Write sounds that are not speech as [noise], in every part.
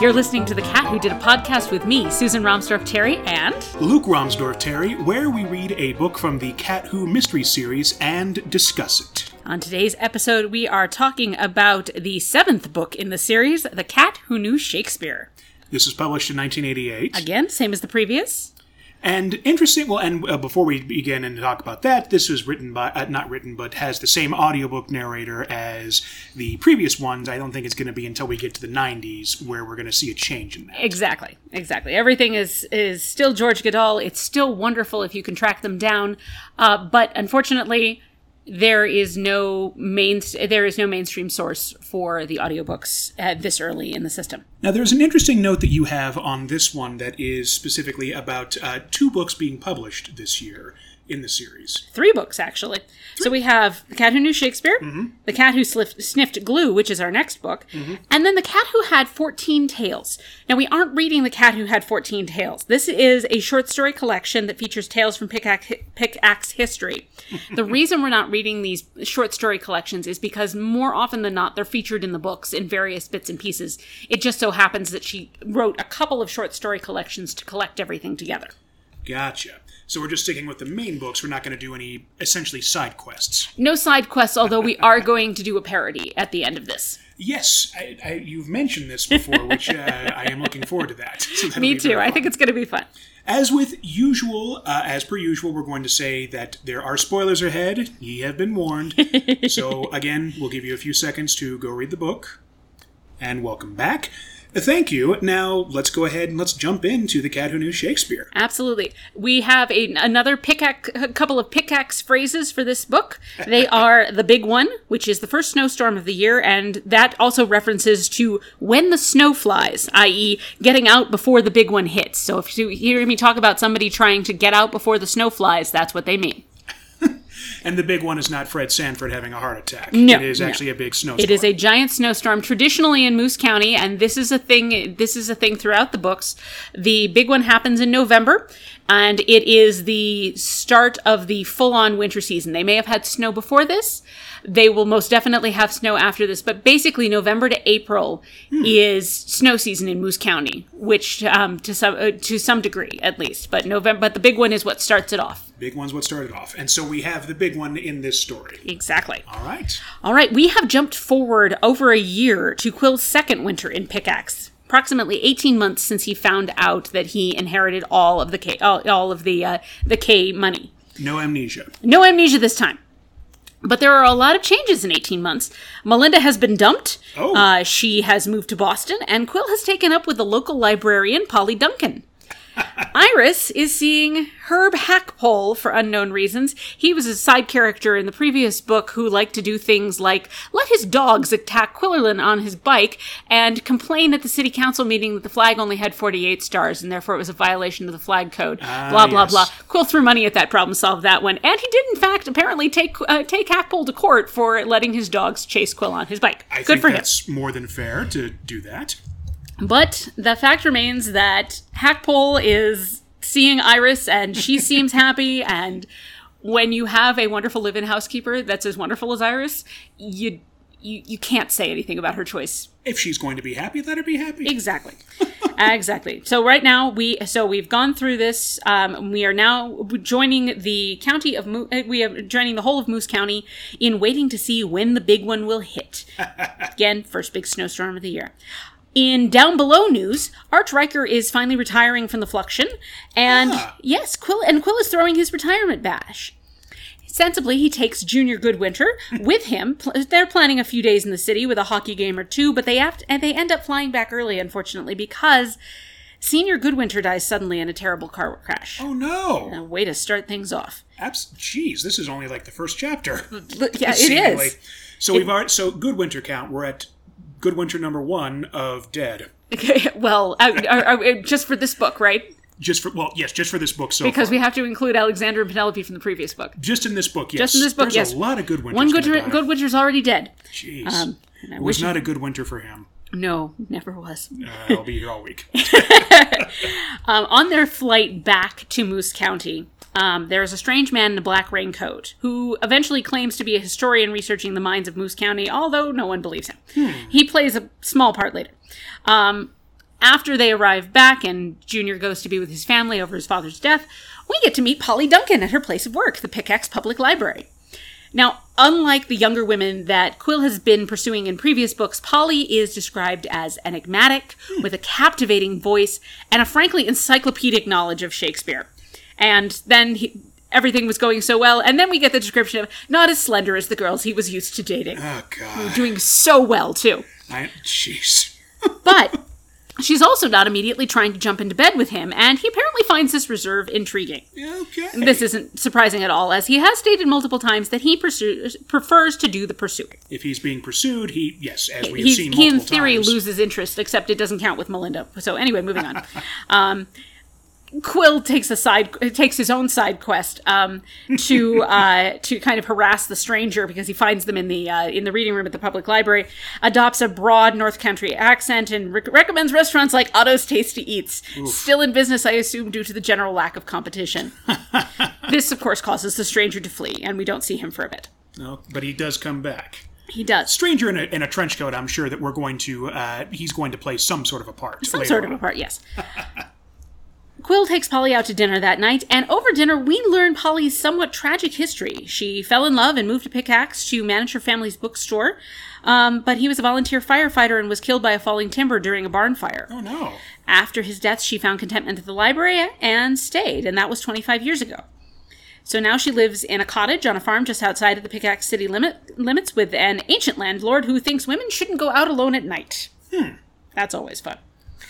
You're listening to The Cat Who did a podcast with me, Susan Romsdorf Terry, and Luke Romsdorf Terry, where we read a book from the Cat Who mystery series and discuss it. on today's episode, we are talking about the seventh book in the series, The Cat Who Knew Shakespeare. This was published in 1988. Again, same as the previous. And interesting, well, and uh, before we begin and talk about that, this was written by, uh, not written, but has the same audiobook narrator as the previous ones. I don't think it's going to be until we get to the 90s where we're going to see a change in that. Exactly, exactly. Everything is is still George Guidall. It's still wonderful if you can track them down, uh, but unfortunately, there is no main there is no mainstream source for the audiobooks uh, this early in the system. Now, there's an interesting note that you have on this one that is specifically about uh, two books being published this year in the series. Three books actually. So we have the cat who knew Shakespeare, mm-hmm. the cat who sliff- sniffed glue, which is our next book, mm-hmm. and then the cat who had fourteen tales. Now we aren't reading the cat who had fourteen tales. This is a short story collection that features tales from Pickaxe, Pickaxe history. [laughs] the reason we're not reading these short story collections is because more often than not they're featured in the books in various bits and pieces. It just so happens that she wrote a couple of short story collections to collect everything together. Gotcha. So we're just sticking with the main books. We're not going to do any essentially side quests. No side quests, although we are going to do a parody at the end of this. Yes, I, I, you've mentioned this before, which uh, I am looking forward to that. So [laughs] Me too. I think it's going to be fun. As with usual, uh, as per usual, we're going to say that there are spoilers ahead. Ye have been warned. [laughs] so again, we'll give you a few seconds to go read the book. And welcome back. Thank you. Now let's go ahead and let's jump into the Cat Who Knew Shakespeare. Absolutely. We have a, another pickaxe, a couple of pickaxe phrases for this book. They [laughs] are the big one, which is the first snowstorm of the year, and that also references to when the snow flies, i.e., getting out before the big one hits. So if you hear me talk about somebody trying to get out before the snow flies, that's what they mean. And the big one is not Fred Sanford having a heart attack. No, it is no. actually a big snowstorm. It is a giant snowstorm traditionally in Moose County, and this is a thing. This is a thing throughout the books. The big one happens in November, and it is the start of the full-on winter season. They may have had snow before this. They will most definitely have snow after this, but basically November to April is snow season in Moose County, which um, to some uh, to some degree at least. But November, but the big one is what starts it off. Big one's what started off. And so we have the big one in this story. Exactly. All right. All right, we have jumped forward over a year to Qwill's second winter in Pickaxe. Approximately 18 months since he found out that he inherited all of the K, all, all of the uh, the K money. No amnesia. No amnesia this time. But there are a lot of changes in 18 months. Melinda has been dumped. Oh. Uh, she has moved to Boston, and Qwill has taken up with the local librarian, Polly Duncan. Iris is seeing Herb Hackpole for unknown reasons. He was a side character in the previous book who liked to do things like let his dogs attack Qwilleran on his bike and complain at the city council meeting that the flag only had 48 stars and therefore it was a violation of the flag code. blah, blah, yes. blah. Qwill threw money at that problem, solved that one. And he did, in fact, apparently take uh, take Hackpole to court for letting his dogs chase Qwill on his bike. I Good think for him. that's more than fair to do that. But the fact remains that Hackpole is seeing Iris and she [laughs] seems happy. And when you have a wonderful live in housekeeper that's as wonderful as Iris, you, you, you can't say anything about her choice. If she's going to be happy, let her be happy. Exactly. [laughs] exactly. So right now we so we've gone through this. Um, we are now joining the county of Mo- uh, we are joining the whole of Moose County in waiting to see when the big one will hit. [laughs] Again, first big snowstorm of the year. In down below news, Arch Riker is finally retiring from the Fluxion, and Ah. yes, Qwill and Qwill is throwing his retirement bash. Sensibly, he takes Junior Goodwinter [laughs] with him. They're planning a few days in the city with a hockey game or two, but they have to, and they end up flying back early, unfortunately, because Senior Goodwinter dies suddenly in a terrible car crash. Oh no! A way to start things off. Abs- Jeez, this is only like the first chapter. Yeah, it [laughs] is. So we've already so Goodwinter count. We're at good winter number one of dead. Okay, [laughs] well, uh, uh, just for this book, right? Just for well, yes, just for this book so Because far. we have to include Alexander and Penelope from the previous book. just in this book, yes. Just in this book, There's yes. a lot of good winters. One Good, die. Goodwinter's already dead. Jeez, Um, it was not a good winter for him. No, never was. Uh, I'll be here all week. [laughs] Um, on their flight back to Moose County, um, there is a strange man in a black raincoat who eventually claims to be a historian researching the mines of Moose County, although no one believes him. He plays a small part later. Um, after they arrive back and Junior goes to be with his family over his father's death, we get to meet Polly Duncan at her place of work, the Pickaxe Public Library. Now, unlike the younger women that Qwill has been pursuing in previous books, Polly is described as enigmatic, with a captivating voice, and a frankly encyclopedic knowledge of Shakespeare. And then he, everything was going so well, and then we get the description of not as slender as the girls he was used to dating. Oh God. Doing so well, too. Jeez. [laughs] But she's also not immediately trying to jump into bed with him, and he apparently finds this reserve intriguing. Okay. This isn't surprising at all, as he has stated multiple times that he pursues, prefers to do the pursuing. if he's being pursued, he yes, as we have He's, seen he, in theory, times. loses interest, except it doesn't count with Melinda. So anyway, moving on. [laughs] um, Qwill takes a side takes his own side quest um, to uh, to kind of harass the stranger because he finds them in the uh, in the reading room at the public library. Adopts a broad North Country accent and rec- recommends restaurants like Otto's Tasty Eats, still in business, I assume, due to the general lack of competition. [laughs] this, of course, causes the stranger to flee, and we don't see him for a bit. No, but he does come back. He does Stranger in a, in a trench coat. I'm sure that we're going to. Uh, he's going to play some sort of a part. some sort of a part, yes. [laughs] Qwill takes Polly out to dinner that night, and over dinner, we learn Polly's somewhat tragic history. She fell in love and moved to Pickaxe to manage her family's bookstore, um, but he was a volunteer firefighter and was killed by a falling timber during a barn fire. Oh no. After his death, she found contentment at the library and stayed, and that was 25 years ago. So now she lives in a cottage on a farm just outside of the Pickaxe city limit, limits with an ancient landlord who thinks women shouldn't go out alone at night. Hmm. That's always fun.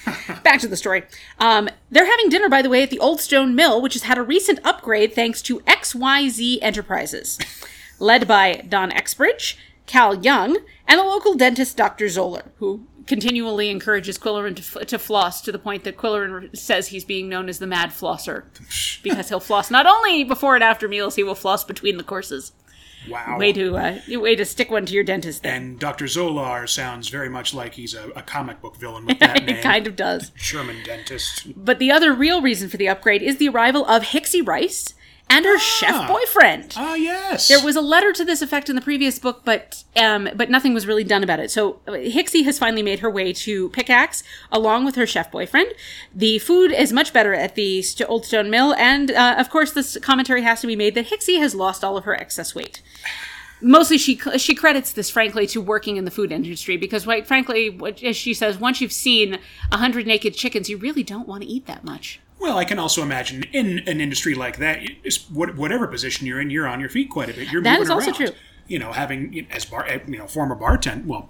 [laughs] Back to the story. Um, they're having dinner, by the way, at the Old Stone Mill, which has had a recent upgrade thanks to XYZ Enterprises, [laughs] led by Don Exbridge, Cal Young, and the local dentist Dr. Zoller, who continually encourages Qwilleran to, f- to floss to the point that Qwilleran says he's being known as the Mad Flosser [laughs] because he'll floss not only before and after meals, he will floss between the courses. Wow. Way to uh, way to stick one to your dentist there. and Dr. Zolar sounds very much like he's a, a comic book villain with [laughs] that name. it kind of does. Sherman dentist. But the other real reason for the upgrade is the arrival of Hixie Rice and her chef boyfriend. Ah, yes. There was a letter to this effect in the previous book, but um, but nothing was really done about it. So uh, Hixie has finally made her way to Pickaxe along with her chef boyfriend. The food is much better at the St- Old Stone Mill, and uh, of course, this commentary has to be made that Hixie has lost all of her excess weight. Mostly, she she credits this, frankly, to working in the food industry because, quite frankly, as she says, once you've seen a hundred naked chickens, you really don't want to eat that much. Well, I can also imagine in an industry like that, whatever position you're in, you're on your feet quite a bit. You're That moving is also around. true. You know, having as bar, eh, you know, former bartender, well,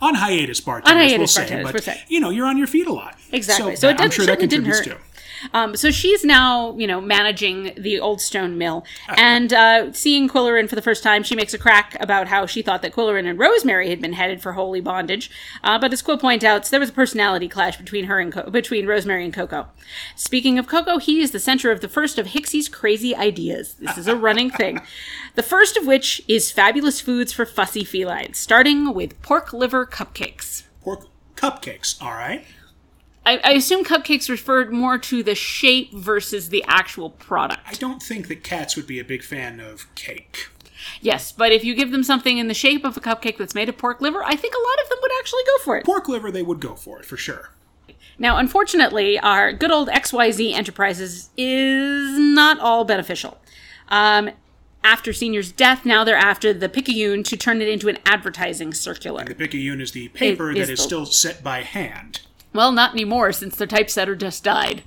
on hiatus bartenders, hiatus we'll say, bartenders, but say. you know, you're on your feet a lot. Exactly. So, So it I'm did- sure that certainly didn't contributes hurt. too. Um, so she's now, you know, managing the Old Stone Mill, and uh, seeing Qwilleran for the first time, she makes a crack about how she thought that Qwilleran and Rosemary had been headed for holy bondage. Uh, but as Qwill points out, there was a personality clash between her and Co- between Rosemary and Koko. Speaking of Koko, he is the center of the first of Hixie's crazy ideas. This is a running thing. The first of which is fabulous foods for fussy felines, starting with pork liver cupcakes. Pork cupcakes, all right. I, I assume cupcakes referred more to the shape versus the actual product. I don't think that cats would be a big fan of cake. Yes, but if you give them something in the shape of a cupcake that's made of pork liver, I think a lot of them would actually go for it. Pork liver, they would go for it for sure. Now, unfortunately, our good old XYZ Enterprises is not all beneficial. Um, after Senior's death, now they're after the Picayune to turn it into an advertising circular. The Picayune is the paper It that is is the- still set by hand. Well, not anymore since the typesetter just died.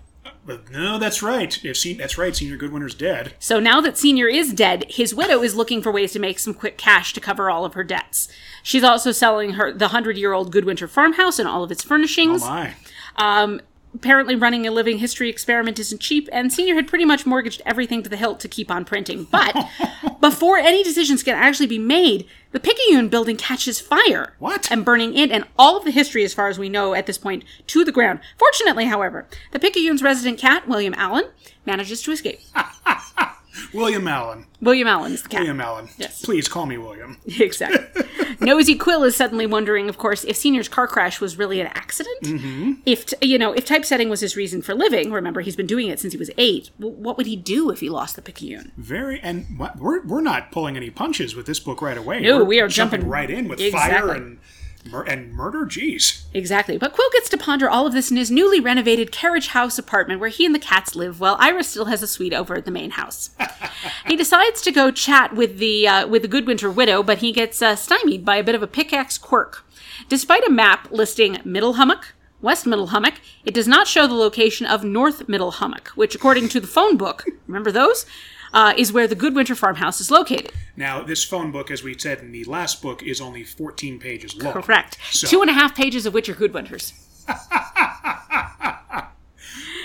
But no, that's right. If se- that's right, Senior Goodwinter's dead. So now that Senior is dead, his widow is looking for ways to make some quick cash to cover all of her debts. She's also selling her the hundred-year-old Goodwinter farmhouse and all of its furnishings. Oh my. Um, apparently, running a living history experiment isn't cheap, and Senior had pretty much mortgaged everything to the hilt to keep on printing. But [laughs] before any decisions can actually be made, the Picayune building catches fire. What? And burning it and all of the history, as far as we know at this point, to the ground. Fortunately, however, the Picayune's resident cat, William Allen, manages to escape. [laughs] William Allen. William Allen is the cat. William Allen. Yes. Please call me William. [laughs] exactly. Nosy Qwill is suddenly wondering, of course, if Senior's car crash was really an accident. Mm-hmm. If t- you know, if typesetting was his reason for living, remember he's been doing it since he was eight. W- what would he do if he lost the Picayune? Very, and we're we're not pulling any punches with this book right away. No, We're we are jumping- right in with fire and Mur- and murder, jeez. Exactly. But Qwill gets to ponder all of this in his newly renovated carriage house apartment where he and the cats live while Iris still has a suite over at the main house. [laughs] he decides to go chat with the uh, with the Goodwinter widow, but he gets uh, stymied by a bit of a pickaxe quirk. Despite a map listing Middle Hummock, West Middle Hummock, it does not show the location of North Middle Hummock, which, according to the phone book, remember those, uh, is where the Goodwinter farmhouse is located. Now, this phone book, as we said in the last book, is only 14 pages long. Correct. So- Two and a half pages of which are Goodwinters. [laughs]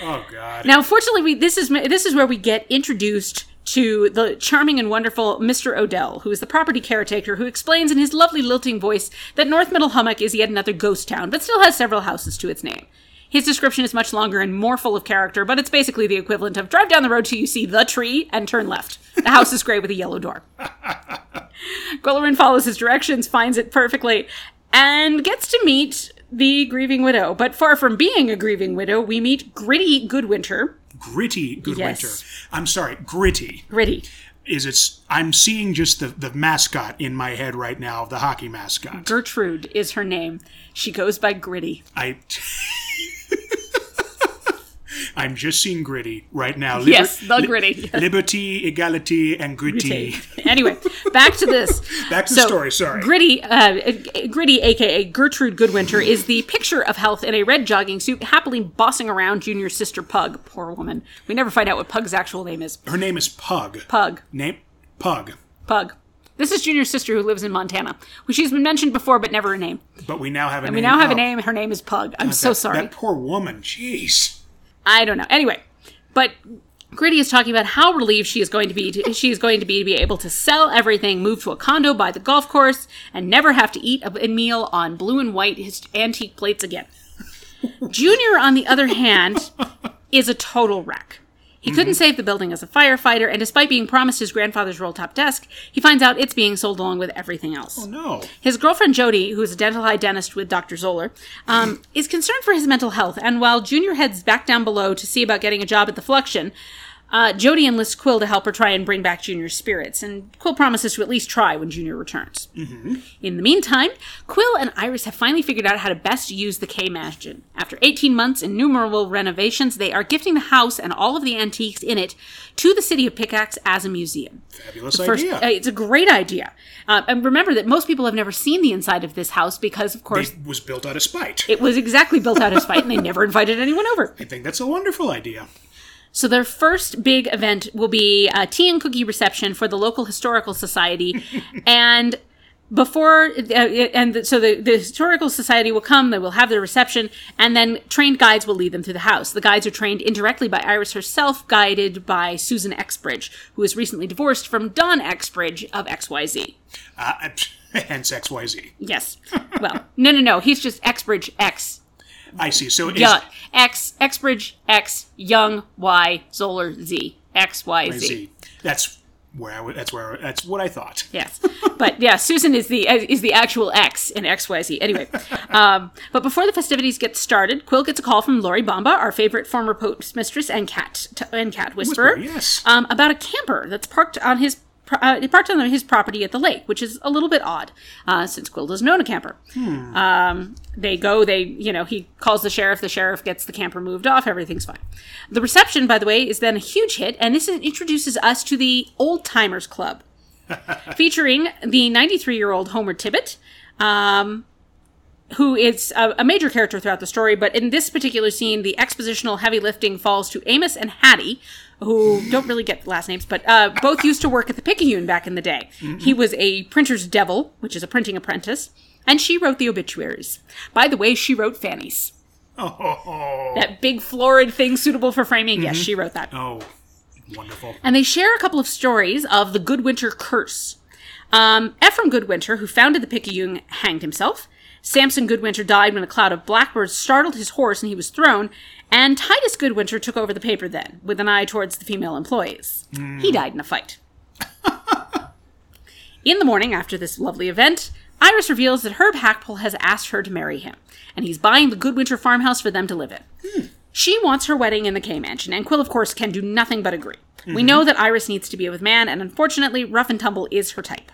Oh, God. Now, fortunately, we, this is this is where we get introduced to the charming and wonderful Mr. O'Dell, who is the property caretaker, who explains in his lovely lilting voice that North Middle Hummock is yet another ghost town, but still has several houses to its name. His description is much longer and more full of character, but it's basically the equivalent of drive down the road till you see the tree and turn left. The house is gray with a yellow door. [laughs] Qwilleran follows his directions, finds it perfectly, and gets to meet the grieving widow. But far from being a grieving widow, we meet Gritty Goodwinter. Gritty Goodwinter. Yes. I'm sorry, Gritty. Gritty. Is it's I'm seeing just the, the mascot in my head right now, the hockey mascot. Gertrude is her name. She goes by Gritty. I [laughs] I'm just seeing Gritty right now. Liber- Yes, the Gritty. Liberty, equality, and gritty. anyway, back to this. [laughs] Back to the story, sorry. Gritty, uh, Gritty, aka Gertrude Goodwinter, is the picture of health in a red jogging suit, happily bossing around Junior's sister Pug. Poor woman. We never find out what Pug's actual name is. Her name is Pug. Pug. Name Pug. Pug. This is Junior's sister who lives in Montana. Well, she's been mentioned before, but never a name. But we now have a And name. we now have Oh, a name. Her name is Pug. I'm so that- sorry. That poor woman. Jeez. I don't know. Anyway, but Gritty is talking about how relieved she is going to be. To, she is going to be to be able to sell everything, move to a condo by the golf course, and never have to eat a, meal on blue and white antique plates again. Junior, on the other hand, is a total wreck. He couldn't save the building as a firefighter, and despite being promised his grandfather's roll top desk, he finds out it's being sold along with everything else. No. His girlfriend Jody, who is a dental high dentist with Dr. Zoller, um, [laughs] is concerned for his mental health. And while Junior heads back down below to see about getting a job at the Fluxion, uh, Jody enlists Qwill to help her try and bring back Junior's spirits. And Qwill promises to at least try when Junior returns. In the meantime, Qwill and Iris have finally figured out how to best use the K Mansion. After 18 months and innumerable renovations, they are gifting the house and all of the antiques in it to the city of Pickaxe as a museum. Fabulous First, idea. uh, it's a great idea. Uh, and remember that most people have never seen the inside of this house because, of course, it was built out of spite. it was exactly built out of spite and they never invited anyone over. I think that's a wonderful idea. So their first big event will be a tea and cookie reception for the local historical society, [laughs] and before uh, and so the, the historical society will come. They will have their reception, and then trained guides will lead them through the house. The guides are trained indirectly by Iris herself, guided by Susan Exbridge, who is recently divorced from Don Exbridge of XYZ. Uh, [laughs] hence XYZ. Yes. [laughs] Well, no, no, no. He's just Exbridge X. I see. So is Yeah. X, Exbridge X, Young Y, Zoller Z X Y Z. That's where I would, that's where that's what I thought. Yes, but yeah, Susan is the is the actual X in X Y Z. Anyway, [laughs] um, but before the festivities get started, Qwill gets a call from Lori Bamba, our favorite former postmistress and cat and cat whisperer, Whisperer, yes. um, about a camper that's parked on his uh, parked on his property at the lake, which is a little bit odd uh, since Qwill doesn't own a camper. Um, they go, they you know he calls the sheriff. The sheriff gets the camper moved off. Everything's fine. The reception, by the way, is then a huge hit, and this is, introduces us to the Old Timers Club [laughs] featuring the 93 year old Homer Tibbitt, um, who is a, a major character throughout the story. But in this particular scene, the expositional heavy lifting falls to Amos and Hattie, who don't really get last names, but uh, both used to work at the Picayune back in the day. He was a printer's devil, which is a printing apprentice, and she wrote the obituaries. By the way, she wrote Fanny's. Oh, That big florid thing suitable for framing. Yes, she wrote that. oh, wonderful. and they share a couple of stories of the Goodwinter curse. Um, Ephraim Goodwinter, who founded the Picayune, hanged himself. Samson Goodwinter died when a cloud of blackbirds startled his horse and he was thrown. And Titus Goodwinter took over the paper then, with an eye towards the female employees. He hmm. died in a fight. in the morning after this lovely event, Iris reveals that Herb Hackpole has asked her to marry him, and he's buying the Goodwinter farmhouse for them to live in. Hmm. She wants her wedding in the K Mansion, and Qwill, of course, can do nothing but agree. We hmm. know that Iris needs to be with man, and unfortunately, rough and tumble is her type.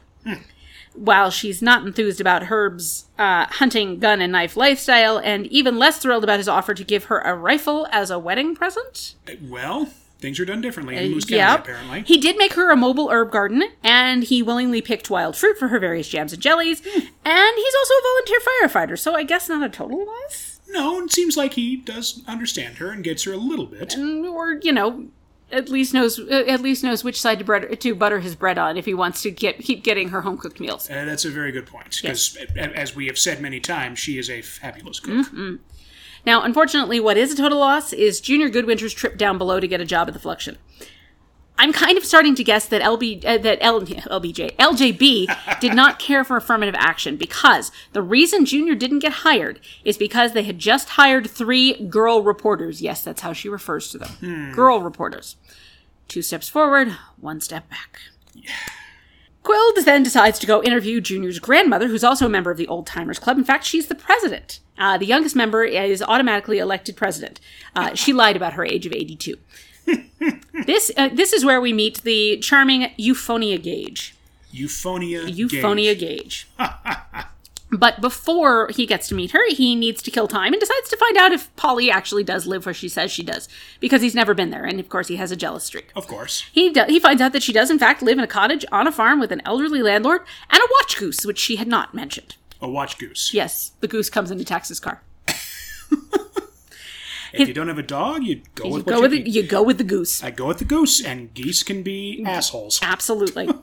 While she's not enthused about Herb's uh, hunting, gun, and knife lifestyle, and even less thrilled about his offer to give her a rifle as a wedding present. Uh, well, things are done differently in uh, Moose County, apparently. He did make her a mobile herb garden, and he willingly picked wild fruit for her various jams and jellies, hmm. and he's also a volunteer firefighter, so I guess not a total loss. no, it seems like he does understand her and gets her a little bit. Mm, or, you know, at least knows uh, at least knows which side to bread to butter his bread on if he wants to get keep getting her home cooked meals. Uh, that's a very good point. Because, as we have said many times, she is a fabulous cook. Mm-hmm. Now, unfortunately, what is a total loss is Junior Goodwinter's trip down below to get a job at the Fluxion. I'm kind of starting to guess that LB uh, that L, LBJ LJB [laughs] did not care for affirmative action because the reason Junior didn't get hired is because they had just hired three girl reporters. Yes, that's how she refers to them. Girl reporters. Two steps forward, one step back. Qwill then decides to go interview Junior's grandmother, who's also a member of the Old Timers Club. In fact, she's the president. Uh, the youngest member is automatically elected president. Uh, [laughs] she lied about her age of 82. This uh, this is where we meet the charming Euphonia Gage. Euphonia. Euphonia Gage. [laughs] but before he gets to meet her, he needs to kill time and decides to find out if Polly actually does live where she says she does, because he's never been there, and of course he has a jealous streak. Of course. He do- he finds out that she does in fact live in a cottage on a farm with an elderly landlord and a watch goose, which she had not mentioned. A watch goose. Yes, the goose comes and attacks his car. [laughs] If you don't have a dog, you go You with go what with you the, you go with the goose. I go with the goose, and geese can be assholes. Absolutely. [laughs]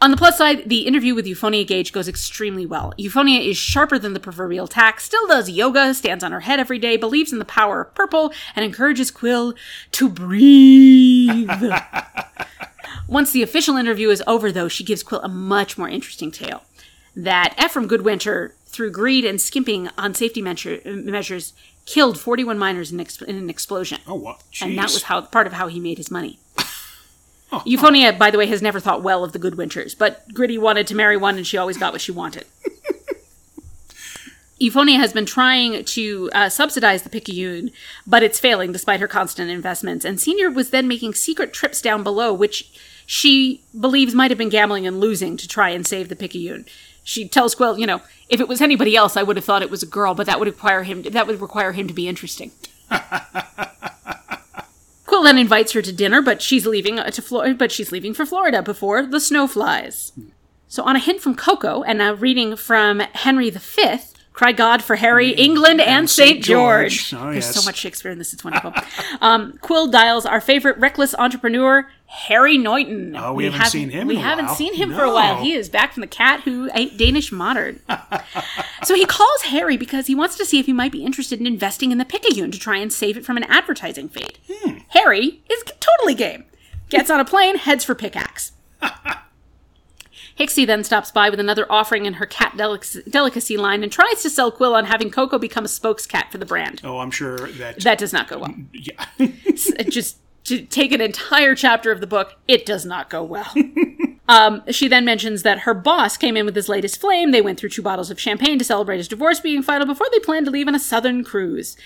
On the plus side, the interview with Euphonia Gage goes extremely well. Euphonia is sharper than the proverbial tack, still does yoga, stands on her head every day, believes in the power of purple, and encourages Qwill to breathe. [laughs] Once the official interview is over, though, she gives Qwill a much more interesting tale. That Ephraim Goodwinter, through greed and skimping on safety measure, measures, killed 41 miners in, ex- in an explosion. Oh, what? And that was how part of how he made his money. [laughs] Euphonia, by the way, has never thought well of the Goodwinters, but Gritty wanted to marry one and she always got what she wanted. [laughs] Euphonia has been trying to uh, subsidize the Picayune, but it's failing despite her constant investments. And Senior was then making secret trips down below, which she believes might have been gambling and losing to try and save the Picayune. She tells Qwill, you know, if it was anybody else, I would have thought it was a girl, but that would require him. that would require him to be interesting. [laughs] Qwill then invites her to dinner, but she's leaving uh, to Florida. But she's leaving for Florida before the snow flies. So, on a hint from Koko, and a reading from Henry V, cry God for Harry, England, and, St. St. George. George. Oh, There's yes. so much Shakespeare in this; it's wonderful. [laughs] um, Qwill dials our favorite reckless entrepreneur, Harry Noyton. Oh, we haven't seen him We haven't while. seen him for a while. He is back from the cat who ate Danish modern. [laughs] So he calls Harry because he wants to see if he might be interested in investing in the Picayune to try and save it from an advertising fade. Harry is totally game. Gets on a plane, heads for Pickaxe. [laughs] Hixie then stops by with another offering in her cat delic- delicacy line and tries to sell Qwill on having Koko become a spokescat for the brand. Oh, I'm sure that. That does not go well. yeah. Just to take an entire chapter of the book, it does not go well. [laughs] Um, she then mentions that her boss came in with his latest flame. They went through two bottles of champagne to celebrate his divorce being final before they planned to leave on a southern cruise.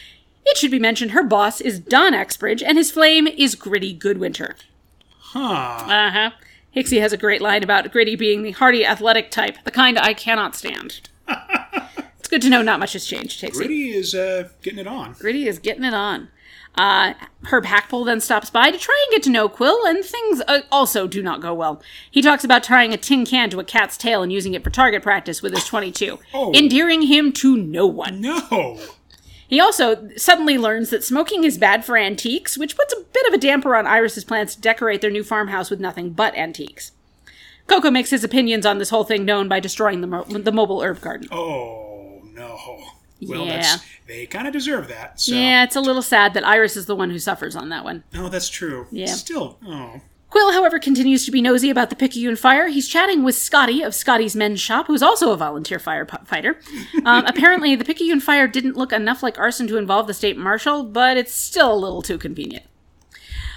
It should be mentioned her boss is Don Exbridge and his flame is Gritty Goodwinter. huh. Uh huh. Hixie has a great line about Gritty being the hardy athletic type, the kind I cannot stand. [laughs] it's good to know not much has changed, Hixie. Gritty is uh, getting it on. Gritty is getting it on. Uh, Herb Hackpole then stops by to try and get to know Qwill, and things uh, also do not go well. He talks about tying a tin can to a cat's tail and using it for target practice with his 22, Oh. endearing him to no one. No. He also suddenly learns that smoking is bad for antiques, which puts a bit of a damper on Iris's plans to decorate their new farmhouse with nothing but antiques. Koko makes his opinions on this whole thing known by destroying the, mo- the mobile herb garden. Oh no. Well, Yeah. that's they kind of deserve that. So. Yeah, it's a little sad that Iris is the one who suffers on that one. Oh, that's true. Yeah. Still. Oh. Qwill, however, continues to be nosy about the Picayune fire. He's chatting with Scotty of Scotty's Men's Shop, who's also a volunteer firefighter. Um, apparently, the Picayune fire didn't look enough like arson to involve the state marshal, but it's still a little too convenient.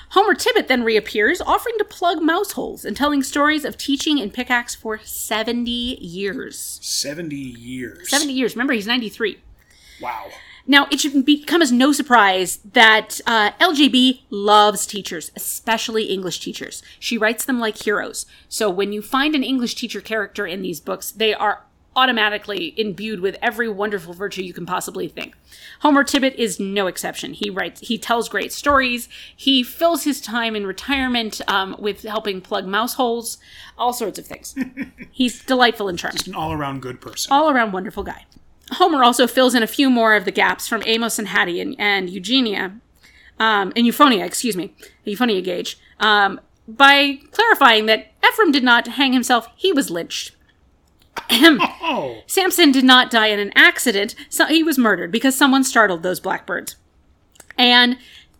Homer Tibbitt then reappears, offering to plug mouse holes and telling stories of teaching in Pickaxe for 70 years. Seventy years. 70 years. Remember, he's 93. Wow. Now, it should be, come as no surprise that uh, LJB loves teachers, especially English teachers. She writes them like heroes. So when you find an English teacher character in these books, they are automatically imbued with every wonderful virtue you can possibly think. Homer Tibbitt is no exception. He writes, he tells great stories. He fills his time in retirement um, with helping plug mouse holes, all sorts of things. [laughs] He's delightful and charming, Just An all around good person. all around wonderful guy. Homer also fills in a few more of the gaps from Amos and Hattie and, and Eugenia, um, and Euphonia, excuse me, Euphonia Gage, um, by clarifying that Ephraim did not hang himself; he was lynched. Oh, Samson did not die in an accident, so he was murdered because someone startled those blackbirds. And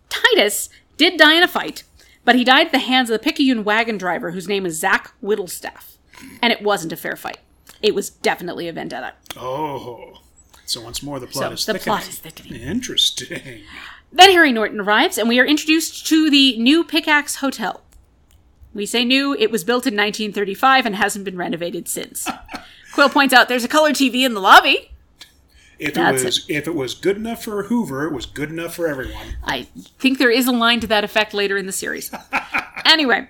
Titus did die in a fight, but he died at the hands of the Picayune wagon driver whose name is Zach Whittlestaff. And it wasn't a fair fight. It was definitely a vendetta. oh. So once more, the plot So is the thickening. plot is thickening. Interesting. Then Harry Norton arrives, and we are introduced to the new Pickaxe Hotel. We say new, it was built in 1935 and hasn't been renovated since. [laughs] Qwill points out there's a color TV in the lobby. If it was if it was good enough for Hoover, it was good enough for everyone. I think there is a line to that effect later in the series. [laughs] anyway,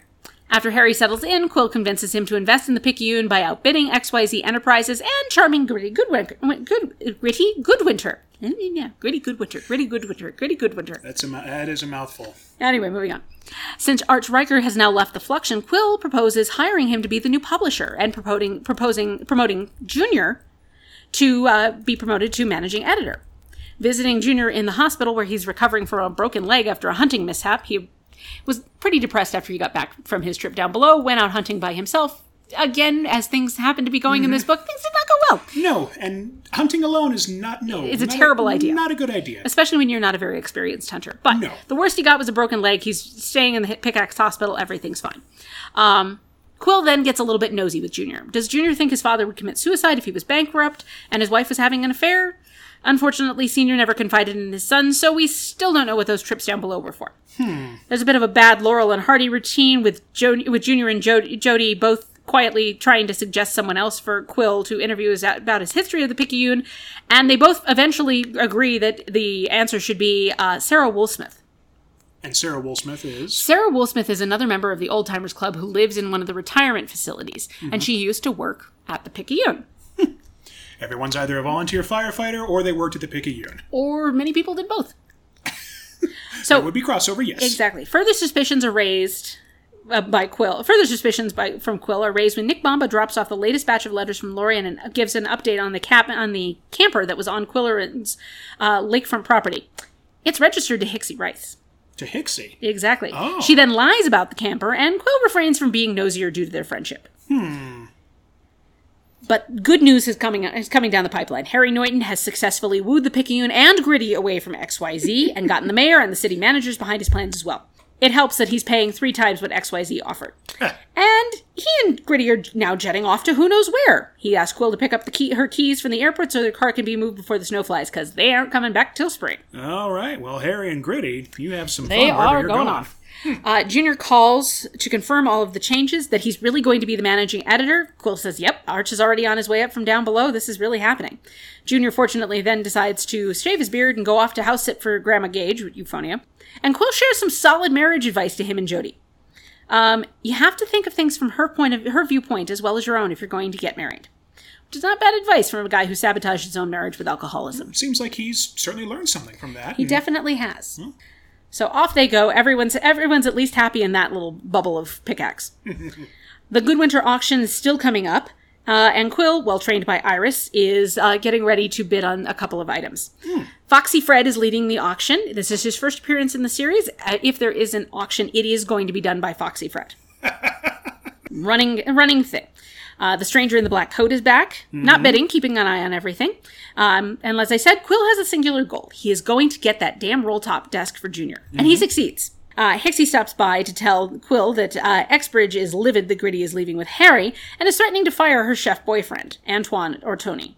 after Harry settles in, Qwill convinces him to invest in the Picayune by outbidding XYZ Enterprises and charming Gritty Goodwinter. Good, Gritty Goodwinter. Yeah, Gritty Goodwinter. Gritty Goodwinter. Gritty Goodwinter. That's a that is a mouthful. Anyway, moving on. Since Arch Riker has now left the Fluxion, Qwill proposes hiring him to be the new publisher and promoting, proposing, promoting Junior to uh, be promoted to managing editor. Visiting Junior in the hospital where he's recovering from a broken leg after a hunting mishap, he was pretty depressed after he got back from his trip down below, went out hunting by himself. Again, as things happen to be going in this book, things did not go well, No, and hunting alone is not no. It's a terrible idea. Not a good idea. especially when you're not a very experienced hunter. But No. the worst he got was a broken leg. He's staying in the Pickaxe Hospital. Everything's fine. Um, Qwill then gets a little bit nosy with Junior. Does Junior think his father would commit suicide if he was bankrupt and his wife was having an affair? Unfortunately, Senior never confided in his son, so we still don't know what those trips down below were for. There's a bit of a bad Laurel and Hardy routine with jo- with Junior and jo- Jody both quietly trying to suggest someone else for Qwill to interview his, about his history of the Picayune, and they both eventually agree that the answer should be uh, Sarah Woolsmith. And Sarah Woolsmith is Sarah Woolsmith is another member of the Old Timers Club who lives in one of the retirement facilities, and she used to work at the Picayune. Everyone's either a volunteer firefighter or they worked at the Picayune. Or many people did both. [laughs] so it Would be crossover, yes. Exactly. Further suspicions are raised uh, by Qwill. Further suspicions by from Qwill are raised when Nick Bamba drops off the latest batch of letters from Lorian and gives an update on the cap on the camper that was on Qwilleran's uh, lakefront property. It's registered to Hixie Rice. To Hixie. Exactly. Oh. She then lies about the camper, and Qwill refrains from being nosier due to their friendship. Hmm. But good news is coming is coming down the pipeline. Harry Norton has successfully wooed the Picayune and Gritty away from XYZ and gotten the mayor and the city managers behind his plans as well. It helps that he's paying three times what XYZ offered. and he and Gritty are now jetting off to who knows where. He asked Qwill to pick up the key, her keys from the airport so their car can be moved before the snow flies, because they aren't coming back till spring. All right. Well, Harry and Gritty, you have some They fun wherever are you're going off. Uh, Junior calls to confirm all of the changes, that he's really going to be the managing editor. Qwill says, Yep, Arch is already on his way up from down below. This is really happening. Junior, fortunately, then decides to shave his beard and go off to house sit for Grandma Gage, with Euphonia. And Qwill shares some solid marriage advice to him and Jody. Um, you have to think of things from her point of her viewpoint as well as your own if you're going to get married. Which is not bad advice from a guy who sabotaged his own marriage with alcoholism. Seems like he's certainly learned something from that. He definitely has. So off they go. Everyone's everyone's at least happy in that little bubble of pickaxe. [laughs] the Goodwinter auction is still coming up, uh, and Qwill, well trained by Iris, is uh, getting ready to bid on a couple of items. Foxy Fred is leading the auction. This is his first appearance in the series. Uh, if there is an auction, it is going to be done by Foxy Fred. [laughs] running running thing. Uh, the stranger in the black coat is back, not bidding, keeping an eye on everything. Um, and as I said, Qwill has a singular goal. He is going to get that damn roll top desk for Junior, and he succeeds. Uh, Hixie stops by to tell Qwill that uh, Exbridge is livid that Gritty is leaving with Harry and is threatening to fire her chef boyfriend, Antoine or Tony.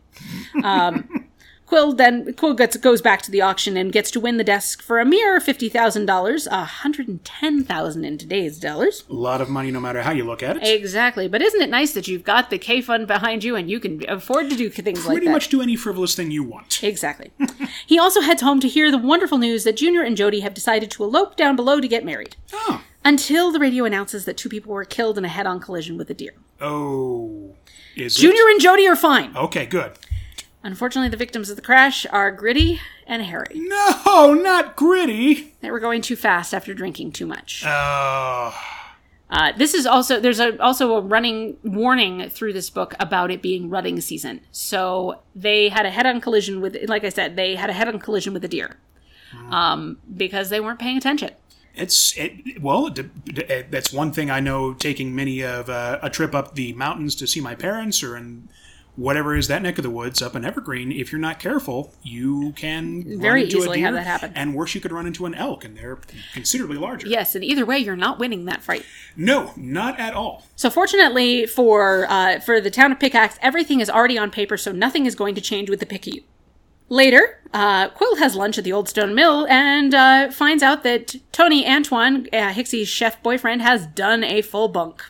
Um, [laughs] Qwill then Qwill gets goes back to the auction and gets to win the desk for a mere fifty thousand dollars, a hundred and ten thousand in today's dollars. A lot of money, no matter how you look at it. Exactly, but isn't it nice that you've got the K fund behind you and you can afford to do things like that? Pretty much do any frivolous thing you want. Exactly. [laughs] he also heads home to hear the wonderful news that Junior and Jody have decided to elope down below to get married. Oh. Until the radio announces that two people were killed in a head-on collision with a deer. Oh. Is Junior and Jody are fine. Okay, good. Unfortunately, the victims of the crash are Gritty and Harry. No, not gritty. They were going too fast after drinking too much. Oh. Uh, this is also there's a, also a running warning through this book about it being rutting season. So they had a head-on collision with, like I said, they had a head-on collision with a deer um, because they weren't paying attention. It's it, well. d- d- That's one thing I know. Taking many of uh, a trip up the mountains to see my parents, or in whatever is that neck of the woods up in Evergreen. If you're not careful, you can Very run into easily a deer, have that happen. And worse, you could run into an elk, and they're considerably larger. Yes, and either way, you're not winning that fight. No, not at all. So fortunately for uh, for the town of Pickaxe, everything is already on paper, so nothing is going to change with the Picayune. Later, uh, Qwill has lunch at the Old Stone Mill and uh, finds out that Tony Antoine, uh, Hixie's chef boyfriend, has done a full bunk.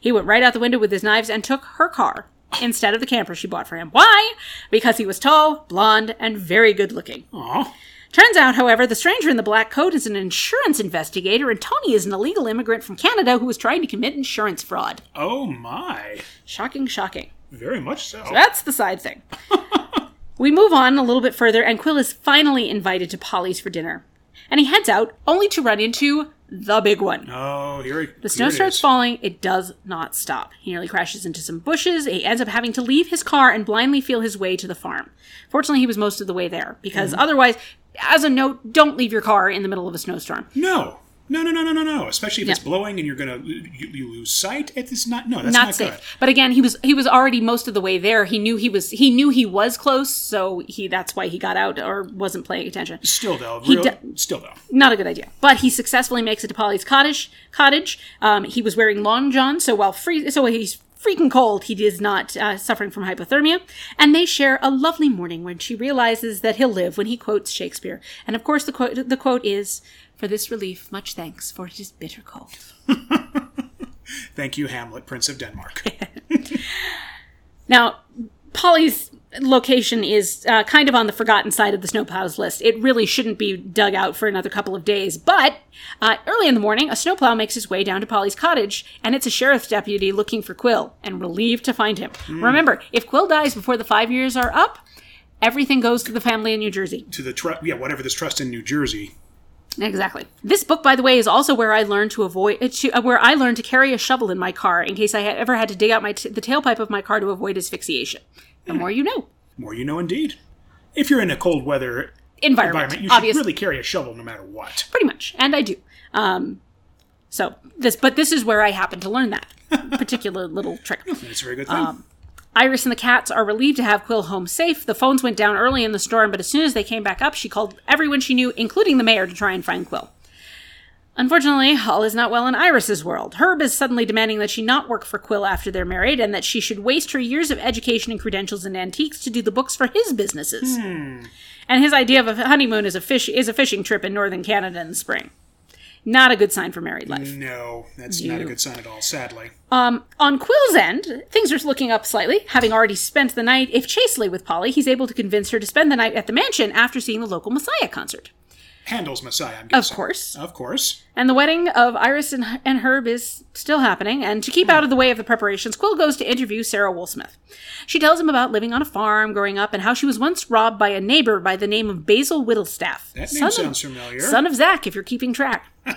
He went right out the window with his knives and took her car instead of the camper she bought for him. Why? Because he was tall, blonde, and very good looking. Aw. Turns out, however, the stranger in the black coat is an insurance investigator, and Tony is an illegal immigrant from Canada who is trying to commit insurance fraud. Oh my. Shocking, shocking. Very much so. That's the side thing. [laughs] we move on a little bit further, and Qwill is finally invited to Polly's for dinner. And he heads out, only to run into the big one. oh, here it The snow starts falling. It does not stop. He nearly crashes into some bushes. He ends up having to leave his car and blindly feel his way to the farm. Fortunately, he was most of the way there because otherwise, as a note, don't leave your car in the middle of a snowstorm. No. No, no, no, no, no, no. Especially if it's blowing and you're gonna you, you lose sight. It's not. No, that's not not, safe. good. But again, he was he was already most of the way there. He knew he was he knew he was close, so he that's why he got out or wasn't paying attention. Still though, He real, do- still though. Not a good idea. But he successfully makes it to Polly's cottage. Cottage. Um, he was wearing long johns, so while free, so he's freaking cold, he is not uh, suffering from hypothermia. And they share a lovely morning when she realizes that he'll live when he quotes Shakespeare. And of course, the quote the quote is. For this relief, much thanks, for it is bitter cold. [laughs] Thank you, Hamlet, Prince of Denmark. [laughs] Now, Polly's location is uh, kind of on the forgotten side of the snowplow's list. It really shouldn't be dug out for another couple of days. But uh, early in the morning, a snowplow makes his way down to Polly's cottage, and it's a sheriff's deputy looking for Qwill and relieved to find him. Remember, if Qwill dies before the five years are up, everything goes to the family in New Jersey. to the tr- yeah, whatever this trust in New Jersey. Exactly. This book, by the way, is also where I learned to avoid uh, to, uh, where I learned to carry a shovel in my car in case I had ever had to dig out my t- the tailpipe of my car to avoid asphyxiation. The more you know. More you know, indeed. If you're in a cold weather Environment, environment, you should obviously. really carry a shovel no matter what. pretty much and i do um so this but this is where i happen to learn that [laughs] particular little trick It's a very good thing. Um, iris and the cats are relieved to have quill home safe the phones went down early in the storm but as soon as they came back up she called everyone she knew including the mayor to try and find quill Unfortunately, all is not well in Iris's world. Herb is suddenly demanding that she not work for Qwill after they're married, and that she should waste her years of education and credentials in antiques to do the books for his businesses. And his idea of a honeymoon is a fish is a fishing trip in northern Canada in the spring. Not a good sign for married life. no, that's not a good sign at all, sadly. Um, on Qwill's end, things are looking up slightly. Having already spent the night, if chastely, with Polly, he's able to convince her to spend the night at the mansion after seeing the local Messiah concert. Handel's Messiah, I'm Of course. Of course. And the wedding of Iris and, and Herb is still happening, and to keep out of the way of the preparations, Qwill goes to interview Sarah Woolsmith. She tells him about living on a farm growing up and how she was once robbed by a neighbor by the name of Basil Whittlestaff. That name son of- sounds familiar. Son of Zach, if you're keeping track. [laughs]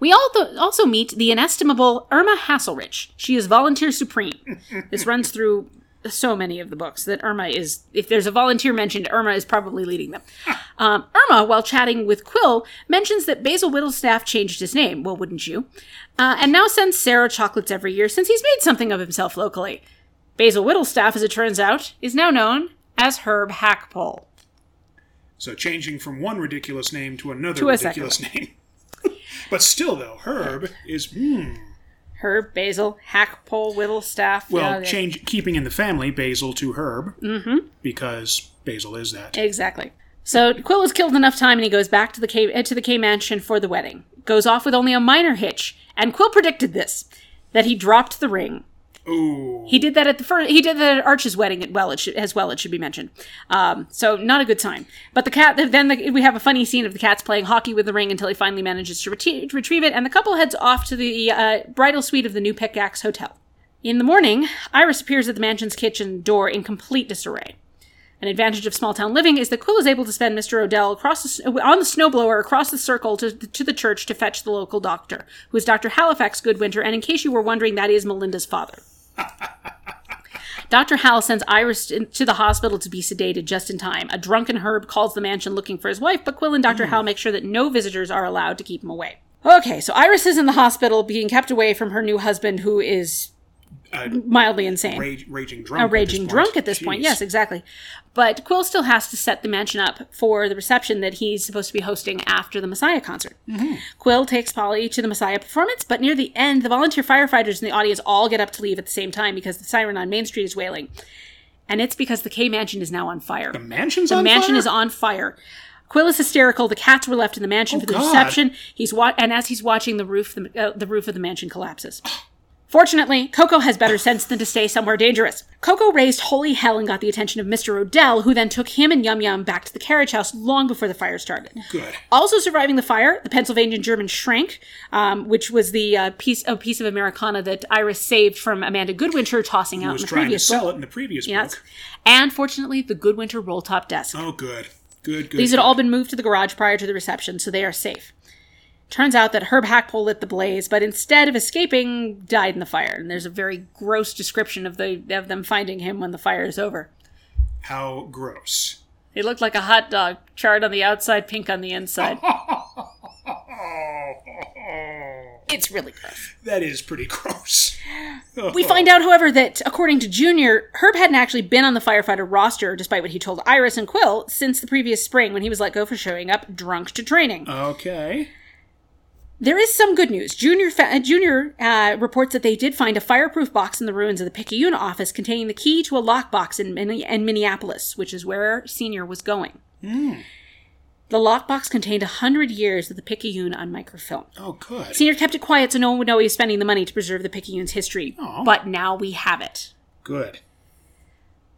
we also also meet the inestimable Irma Hasselrich. She is volunteer supreme. this runs through so many of the books that Irma is. If there's a volunteer mentioned, Irma is probably leading them. [laughs] Um, Irma, while chatting with Qwill, mentions that Basil Whittlestaff changed his name. Well, wouldn't you? Uh, and now sends Sarah chocolates every year since he's made something of himself locally. Basil Whittlestaff, as it turns out, is now known as Herb Hackpole. So changing from one ridiculous name to another To ridiculous name. [laughs] but still, though, Herb is hmm. Herb, Basil, Hackpole, Whittlestaff. Well, yeah, change keeping in the family Basil to Herb. Mm-hmm. Because Basil is that. Exactly. So Qwill has killed enough time, and he goes back to the K uh, to the K mansion for the wedding. Goes off with only a minor hitch, and Qwill predicted this that he dropped the ring. Ooh. He did that at the first. He did that at Arch's wedding at well, it should, as well. It should be mentioned. Um, so not a good time. But the cat. Then the, we have a funny scene of the cats playing hockey with the ring until he finally manages to, reti- retrieve it, and the couple heads off to the uh, bridal suite of the New Pickaxe Hotel. In the morning, Iris appears at the mansion's kitchen door in complete disarray. An advantage of small town living is that Qwill is able to send Mr. O'Dell across the, on the snowblower across the circle to, to the church to fetch the local doctor, who is Dr. Halifax Goodwinter, and in case you were wondering, that is Melinda's father. Dr. Hal sends Iris to the hospital to be sedated just in time. A drunken Herb calls the mansion looking for his wife, but Qwill and Dr. Mm. Hal make sure that no visitors are allowed to keep him away. Okay, so Iris is in the hospital being kept away from her new husband, who is Uh, mildly insane. rage, raging drunk. a at raging point. drunk at this point. Yes, exactly. But Qwill still has to set the mansion up for the reception that he's supposed to be hosting after the Messiah concert. Mm-hmm. Qwill takes Polly to the Messiah performance, but near the end, the volunteer firefighters in the audience all get up to leave at the same time because the siren on Main Street is wailing. And it's because the K mansion is now on fire. The mansion's The on mansion fire? is on fire. Qwill is hysterical. The cats were left in the mansion for the Oh, God. reception. He's wa- and as he's watching the roof, the, uh, the roof of the mansion collapses. Fortunately, Koko has better sense than to stay somewhere dangerous. Koko raised holy hell and got the attention of Mr. O'Dell, who then took him and Yum Yum back to the carriage house long before the fire started. Good. Also surviving the fire, the Pennsylvania German Schrank, um, which was the uh, piece a piece of Americana that Iris saved from Amanda Goodwinter tossing out was in the trying to previous sell book. it in the previous Yes. book. And fortunately, the Goodwinter roll top desk. Oh, good. Good, good. These had all been moved to the garage prior to the reception, so they are safe. Turns out that Herb Hackpole lit the blaze, but instead of escaping, died in the fire. And there's a very gross description of the of them finding him when the fire is over. How gross. He looked like a hot dog, charred on the outside, pink on the inside. [laughs] it's really gross. That is pretty gross. We find out, however, that according to Junior, Herb hadn't actually been on the firefighter roster, despite what he told Iris and Qwill, since the previous spring when he was let go for showing up drunk to training. Okay. There is some good news. Junior fa- uh, Junior uh, reports that they did find a fireproof box in the ruins of the Picayune office containing the key to a lockbox in, Min- in Minneapolis, which is where Senior was going. The lockbox contained a hundred years of the Picayune on microfilm. Oh, good. Senior kept it quiet so no one would know he was spending the money to preserve the Picayune's history. Aw. But now we have it. Good.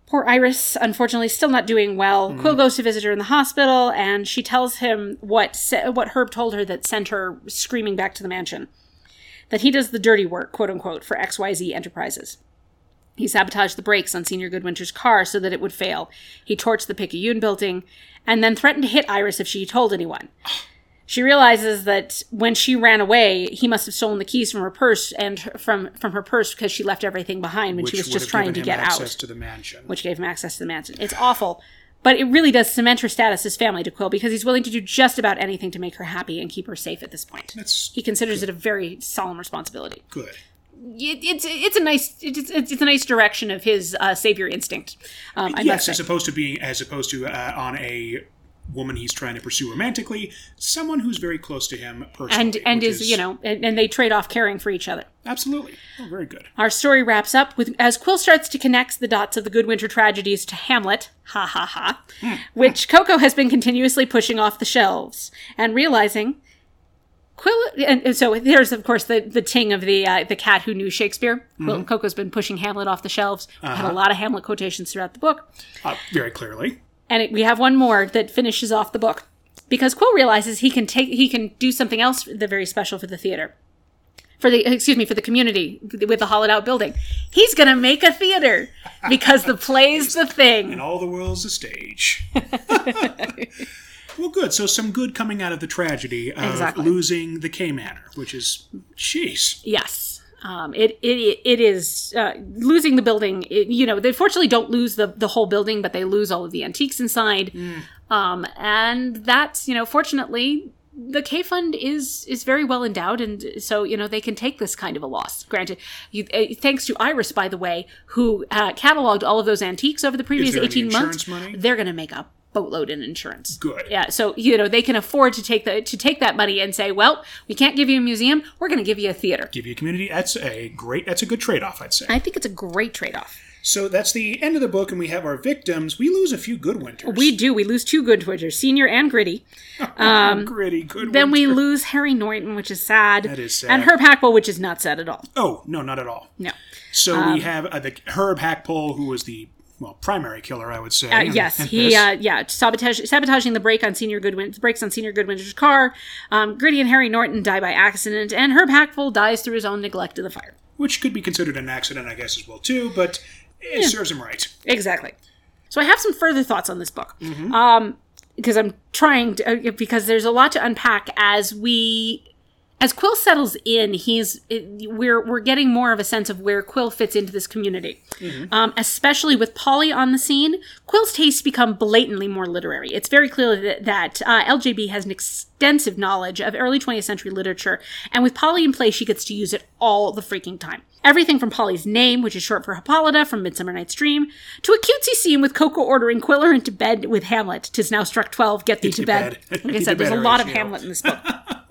Poor Iris, unfortunately, still not doing well. Mm. Qwill goes to visit her in the hospital, and she tells him what se- what Herb told her that sent her screaming back to the mansion. That he does the dirty work, quote unquote, for XYZ Enterprises. He sabotaged the brakes on Senior Goodwinter's car so that it would fail. He torched the Picayune building, and then threatened to hit Iris if she told anyone. [sighs] [sighs] She realizes that when she ran away, he must have stolen the keys from her purse and her- from from her purse because she left everything behind when Which she was just trying to get out access to the mansion. which gave him access to the mansion. It's awful, but it really does cement her status as family to Qwill because he's willing to do just about anything to make her happy and keep her safe at this point. That's He considers it a very solemn responsibility. good. It, it's it's a nice it's, it's, a nice direction of his uh, savior instinct. Um, yes, as opposed to being as opposed to uh, on a woman he's trying to pursue romantically, someone who's very close to him personally, and and which is, you know and, and they trade off caring for each other. absolutely oh, very good. Our story wraps up with as Qwill starts to connect the dots of the Goodwinter tragedies to Hamlet, ha ha ha, which Koko has been continuously pushing off the shelves, and realizing Qwill. And and so there's of course the the ting of the uh, the cat who knew Shakespeare. Qwill Koko's been pushing Hamlet off the shelves. We've Had a lot of Hamlet quotations throughout the book, Uh, very clearly. And it, we have one more that finishes off the book because Qwill realizes he can take he can do something else that very special for the theater. For the excuse me for the community with the hollowed out building, he's gonna make a theater because the play's the thing. And all the world's a stage. [laughs] well, good. So some good coming out of the tragedy of Exactly. losing the K Manor, which is, jeez. Yes. Um, it, it it is uh, losing the building. It, you know, they fortunately don't lose the the whole building, but they lose all of the antiques inside. Um, and that's you know, fortunately, the K Fund is is very well endowed, and so you know they can take this kind of a loss. Granted, you, uh, thanks to Iris, by the way, who uh, cataloged all of those antiques over the previous eighteen months. money? They're going to make a boatload in insurance. Good. Yeah, so you know they can afford to take the to take that money and say, well, we can't give you a museum, we're going to give you a theater. Give you a community. That's a great. That's a good trade off, I'd say. I think it's a great trade off. So that's the end of the book, and we have our victims. We lose a few Goodwinters. We do. We lose two Goodwinters, senior and gritty. [laughs] um, gritty, good. Then we lose Harry Noyton, which is sad. That is sad. And Herb Hackpole, which is not sad at all. Oh no, not at all. No. So Um, we have uh, the Herb Hackpole, who was the well primary killer, I would say. Uh, yes, he [laughs] uh, yeah sabotage, sabotaging the brake on Senior Goodwin brakes on Senior Goodwin's car. Um, Gritty and Harry Noyton die by accident, and Herb Hackpole dies through his own neglect of the fire. which could be considered an accident, I guess, as well too. But it serves him right. Exactly. So I have some further thoughts on this book. Mm-hmm. Um, because I'm trying to, uh, because there's a lot to unpack as we, as Qwill settles in, he's, it, we're, we're getting more of a sense of where Qwill fits into this community. Um, especially with Polly on the scene, Qwill's tastes become blatantly more literary. It's very clear that, that uh, LJB has an extensive knowledge of early 20th century literature, and with Polly in play, she gets to use it all the freaking time. Everything from Polly's name, which is short for Hippolyta from Midsummer Night's Dream, to a cutesy scene with Koko ordering Quiller into bed with Hamlet. Tis now struck twelve, get thee to to bed. bed. Like I said, there's a lot of Hamlet in this book. [laughs]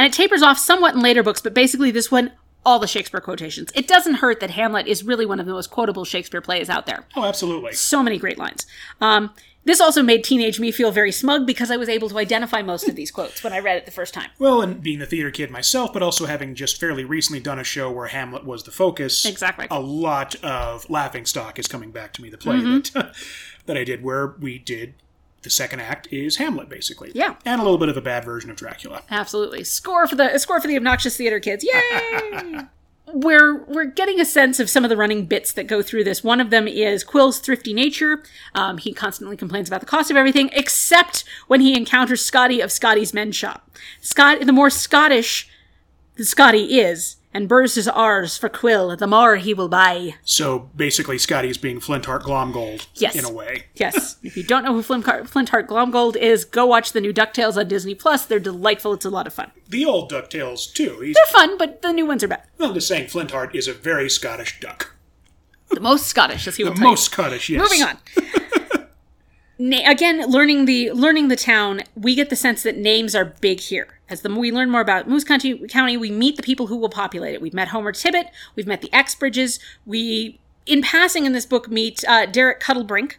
and it tapers off somewhat in later books, but basically this one, all the Shakespeare quotations. It doesn't hurt that Hamlet is really one of the most quotable Shakespeare plays out there. Oh, absolutely. So many great lines. Um, this also made teenage me feel very smug because I was able to identify most of these quotes when I read it the first time. Well, and being a theater kid myself, but also having just fairly recently done a show where Hamlet was the focus. Exactly. A lot of laughing stock is coming back to me. The play Mm-hmm. that [laughs] that I did, where we did the second act is Hamlet, basically. Yeah. And a little bit of a bad version of Dracula. Absolutely. Score for the score for the obnoxious theater kids. Yay! [laughs] we're we're getting a sense of some of the running bits that go through this. One of them is Qwill's thrifty nature. Um, he constantly complains about the cost of everything, except when he encounters Scotty of Scotty's Men's Shop. Scott, the more Scottish the Scotty is, and Burrs is ours for Qwill, the more he will buy. So basically, Scotty's being Flintheart Glomgold Yes. in a way. Yes. [laughs] if you don't know who Flint- Flintheart Glomgold is, go watch the new DuckTales on Disney Plus. They're delightful. It's a lot of fun. The old DuckTales, too. He's, They're fun, but the new ones are better. well, just saying, Flintheart is a very Scottish duck. The most Scottish, as he will tell Most you. Scottish, yes. Moving on. [laughs] Na- again, learning the learning the town, we get the sense that names are big here. As the we learn more about Moose County, County, we meet the people who will populate it. We've met Homer Tibbitt, we've met the Exbridges. We, in passing in this book, meet uh, Derek Cuddlebrink.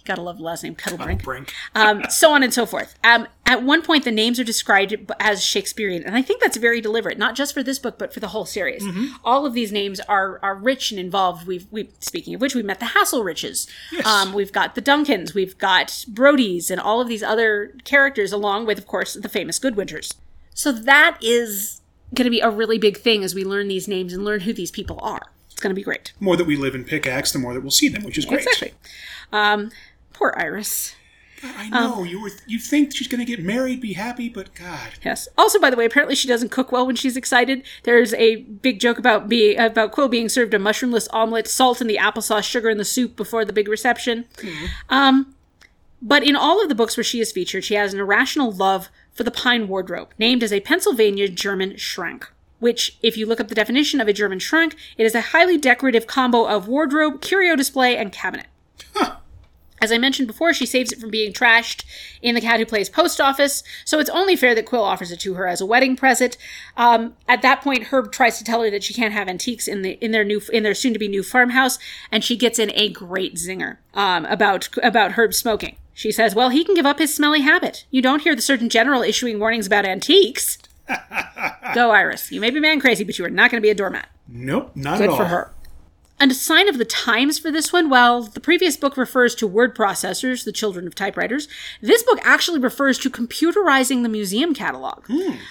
You gotta love the last name Cuddlebrink. Brink. um, so on and so forth. Um, at one point, the names are described as Shakespearean, and I think that's very deliberate, not just for this book, but for the whole series. All of these names are are rich and involved. We've we speaking of which, we met the Hasselriches. Um, we've got the Duncans, we've got Brodies, and all of these other characters, along with, of course, the famous Goodwinters. So that is going to be a really big thing as we learn these names and learn who these people are. It's going to be great. The more that we live in Pickaxe, the more that we'll see them, which is great. Exactly. Um, poor Iris. I Um, know you were. You think she's going to get married, be happy, but God, Yes. Also, by the way, apparently she doesn't cook well when she's excited. There's a big joke about be about Qwill being served a mushroomless omelet, salt in the applesauce, sugar in the soup before the big reception. Um, but in all of the books where she is featured, she has an irrational love for the pine wardrobe, named as a Pennsylvania German Schrank. Which, if you look up the definition of a German Schrank, it is a highly decorative combo of wardrobe, curio display, and cabinet. As I mentioned before, she saves it from being trashed in The Cat Who Plays Post Office, so it's only fair that Qwill offers it to her as a wedding present. Um, at that point, Herb tries to tell her that she can't have antiques in the in their new in their soon to be new farmhouse, and she gets in a great zinger um, about about Herb smoking. She says, "Well, he can give up his smelly habit. You don't hear the Surgeon General issuing warnings about antiques." [laughs] Go, Iris. You may be man crazy, but you are not going to be a doormat. nope, not Good at all. Good for her. And a sign of the times for this one, well, the previous book refers to word processors, the children of typewriters, this book actually refers to computerizing the museum catalog.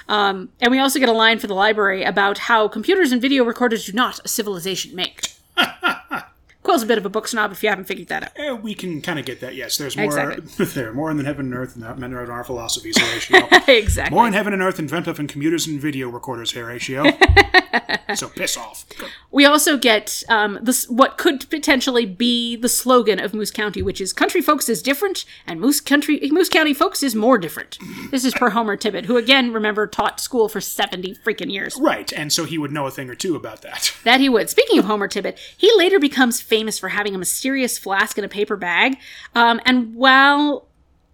Um, and we also get a line for the library about how computers and video recorders do not a civilization make. [laughs] Qwill's a bit of a book snob if you haven't figured that out. Eh, we can kind of get that. Yes, there's more. Exactly. [laughs] there more than heaven and earth, and men are in our philosophies, Horatio. [laughs] exactly. more in heaven and earth than Ventuf and computers and video recorders, Horatio. [laughs] so piss off. We also get um, this what could potentially be the slogan of Moose County, which is "Country folks is different, and Moose Country Moose County folks is more different." This is per Homer Tibbitt, who again, remember, taught school for seventy freaking years. Right, and so he would know a thing or two about that. That he would. Speaking of Homer Tibbitt, he later becomes famous for having a mysterious flask in a paper bag. Um, and while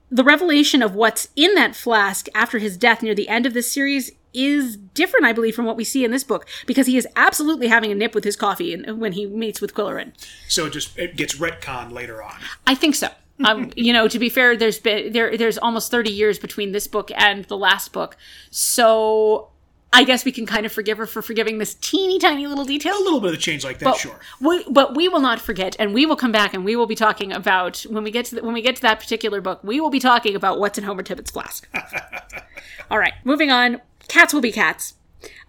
the revelation of what's in that flask after his death near the end of this series is different, I believe, from what we see in this book because he is absolutely having a nip with his coffee in- when he meets with Qwilleran. So it just it gets retconned later on. I think so. Um, [laughs] you know, to be fair, there's been there there's almost 30 years between this book and the last book, so I guess we can kind of forgive her for forgiving this teeny tiny little detail. A little bit of a change like that, But sure. we, but we will not forget, and we will come back, and we will be talking about when we get to the, when we get to that particular book. We will be talking about what's in Homer Tibbitt's flask. [laughs] All right, moving on. Cats will be cats.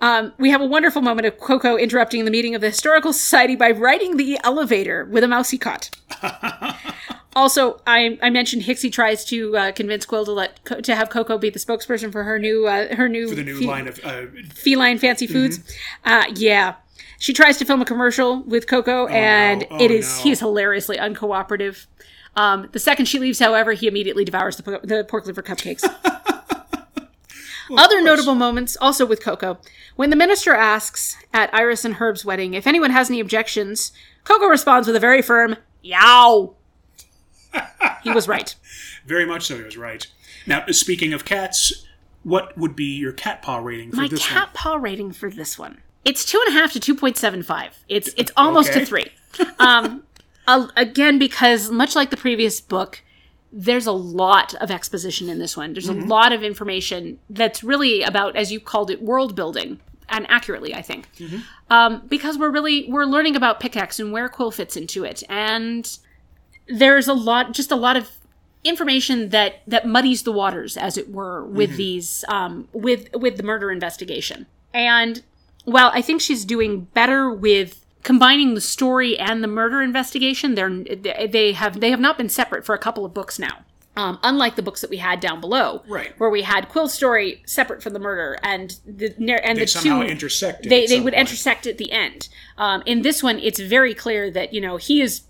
Um, we have a wonderful moment of Koko interrupting the meeting of the Historical Society by riding the elevator with a mousy cot. [laughs] also, I, I mentioned Hixie tries to uh, convince Qwill to let Co- to have Koko be the spokesperson for her new uh, her new for The new fe- line of uh, feline fancy foods. Uh, yeah. She tries to film a commercial with Koko, and no. it Oh, is no. he is hilariously uncooperative. Um, the second she leaves, however, he immediately devours the, po- the pork liver cupcakes. [laughs] Other notable moments, also with Koko, when the minister asks at Iris and Herb's wedding if anyone has any objections, Koko responds with a very firm "Yow." [laughs] he was right. very much so. He was right. Now, speaking of cats, what would be your cat paw rating for My this cat one? paw rating for this one. It's two and a half to two point seven five. It's it's almost Okay. to three. Um, [laughs] again, because much like the previous book, there's a lot of exposition in this one. There's a lot of information that's really about, as you called it, world building, and accurately, I think, um, because we're really we're learning about pickaxe and where Qwill fits into it, and there's a lot, just a lot of information that that muddies the waters, as it were, with these um, with with the murder investigation. And while I think she's doing better with combining the story and the murder investigation, they're they have they have not been separate for a couple of books now. Um, unlike the books that we had down below, Right. where we had Qwill's story separate from the murder, and the and They the somehow two intersected. they they would point. intersect at the end. Um, in this one, it's very clear that you know he is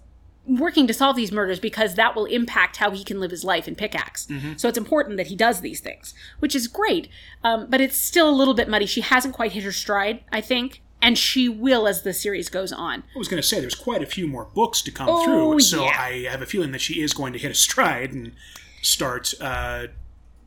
working to solve these murders because that will impact how he can live his life in Pickaxe. Mm-hmm. So it's important that he does these things, which is great. Um, but it's still a little bit muddy. She hasn't quite hit her stride, I think, and she will as the series goes on. I was going to say there's quite a few more books to come Oh, through, so yeah. I have a feeling that she is going to hit a stride and start uh,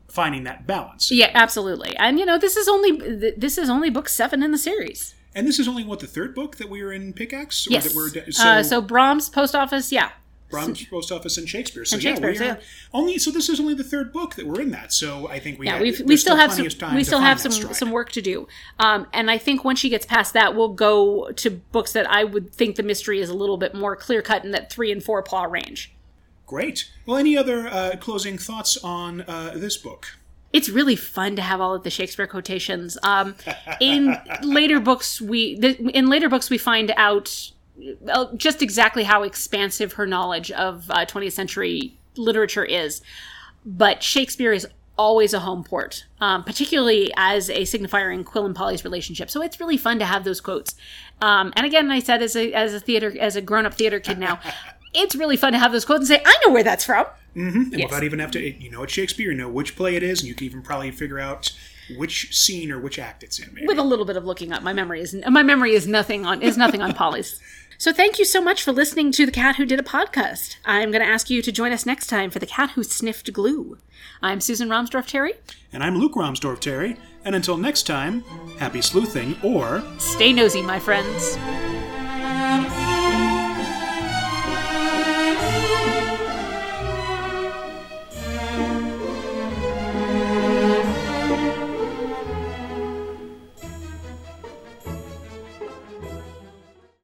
finding that balance. Yeah, absolutely. And you know, this is only this is only book seven in the series. And this is only what the third book that we are in Pickaxe. Or Yes. We're, So, uh, so Brahms Post Office, yeah. Brahms, Post Office, and Shakespeare. So And yeah, Shakespeare, we are yeah. only. So this is only the third book that we're in that. So I think we Yeah, have, we've, we there's still have some time we still have some stride. some work to do. Um, and I think once she gets past that, we'll go to books that I would think the mystery is a little bit more clear cut in that three and four paw range. Great. Well, any other uh, closing thoughts on uh, this book? It's really fun to have all of the Shakespeare quotations. Um, in [laughs] later books, we in later books we find out just exactly how expansive her knowledge of uh, 20th century literature is. But Shakespeare is always a home port, um, particularly as a signifier in Qwill and Polly's relationship. So it's really fun to have those quotes. Um, and again, I said as a as a theater as a grown up theater kid now, [laughs] it's really fun to have those quotes and say, I know where that's from. And without even have to, you know, it's Shakespeare. You know which play it is, and you can even probably figure out which scene or which act it's in. Maybe. with a little bit of looking up. My memory is my memory is nothing on is nothing on [laughs] Polly's. So thank you so much for listening to the Cat Who Did a podcast. I'm going to ask you to join us next time for the Cat Who Sniffed Glue. I'm Susan Romsdorf Terry. And I'm Luke Romsdorf Terry. And until next time, happy sleuthing or Stay nosy, my friends.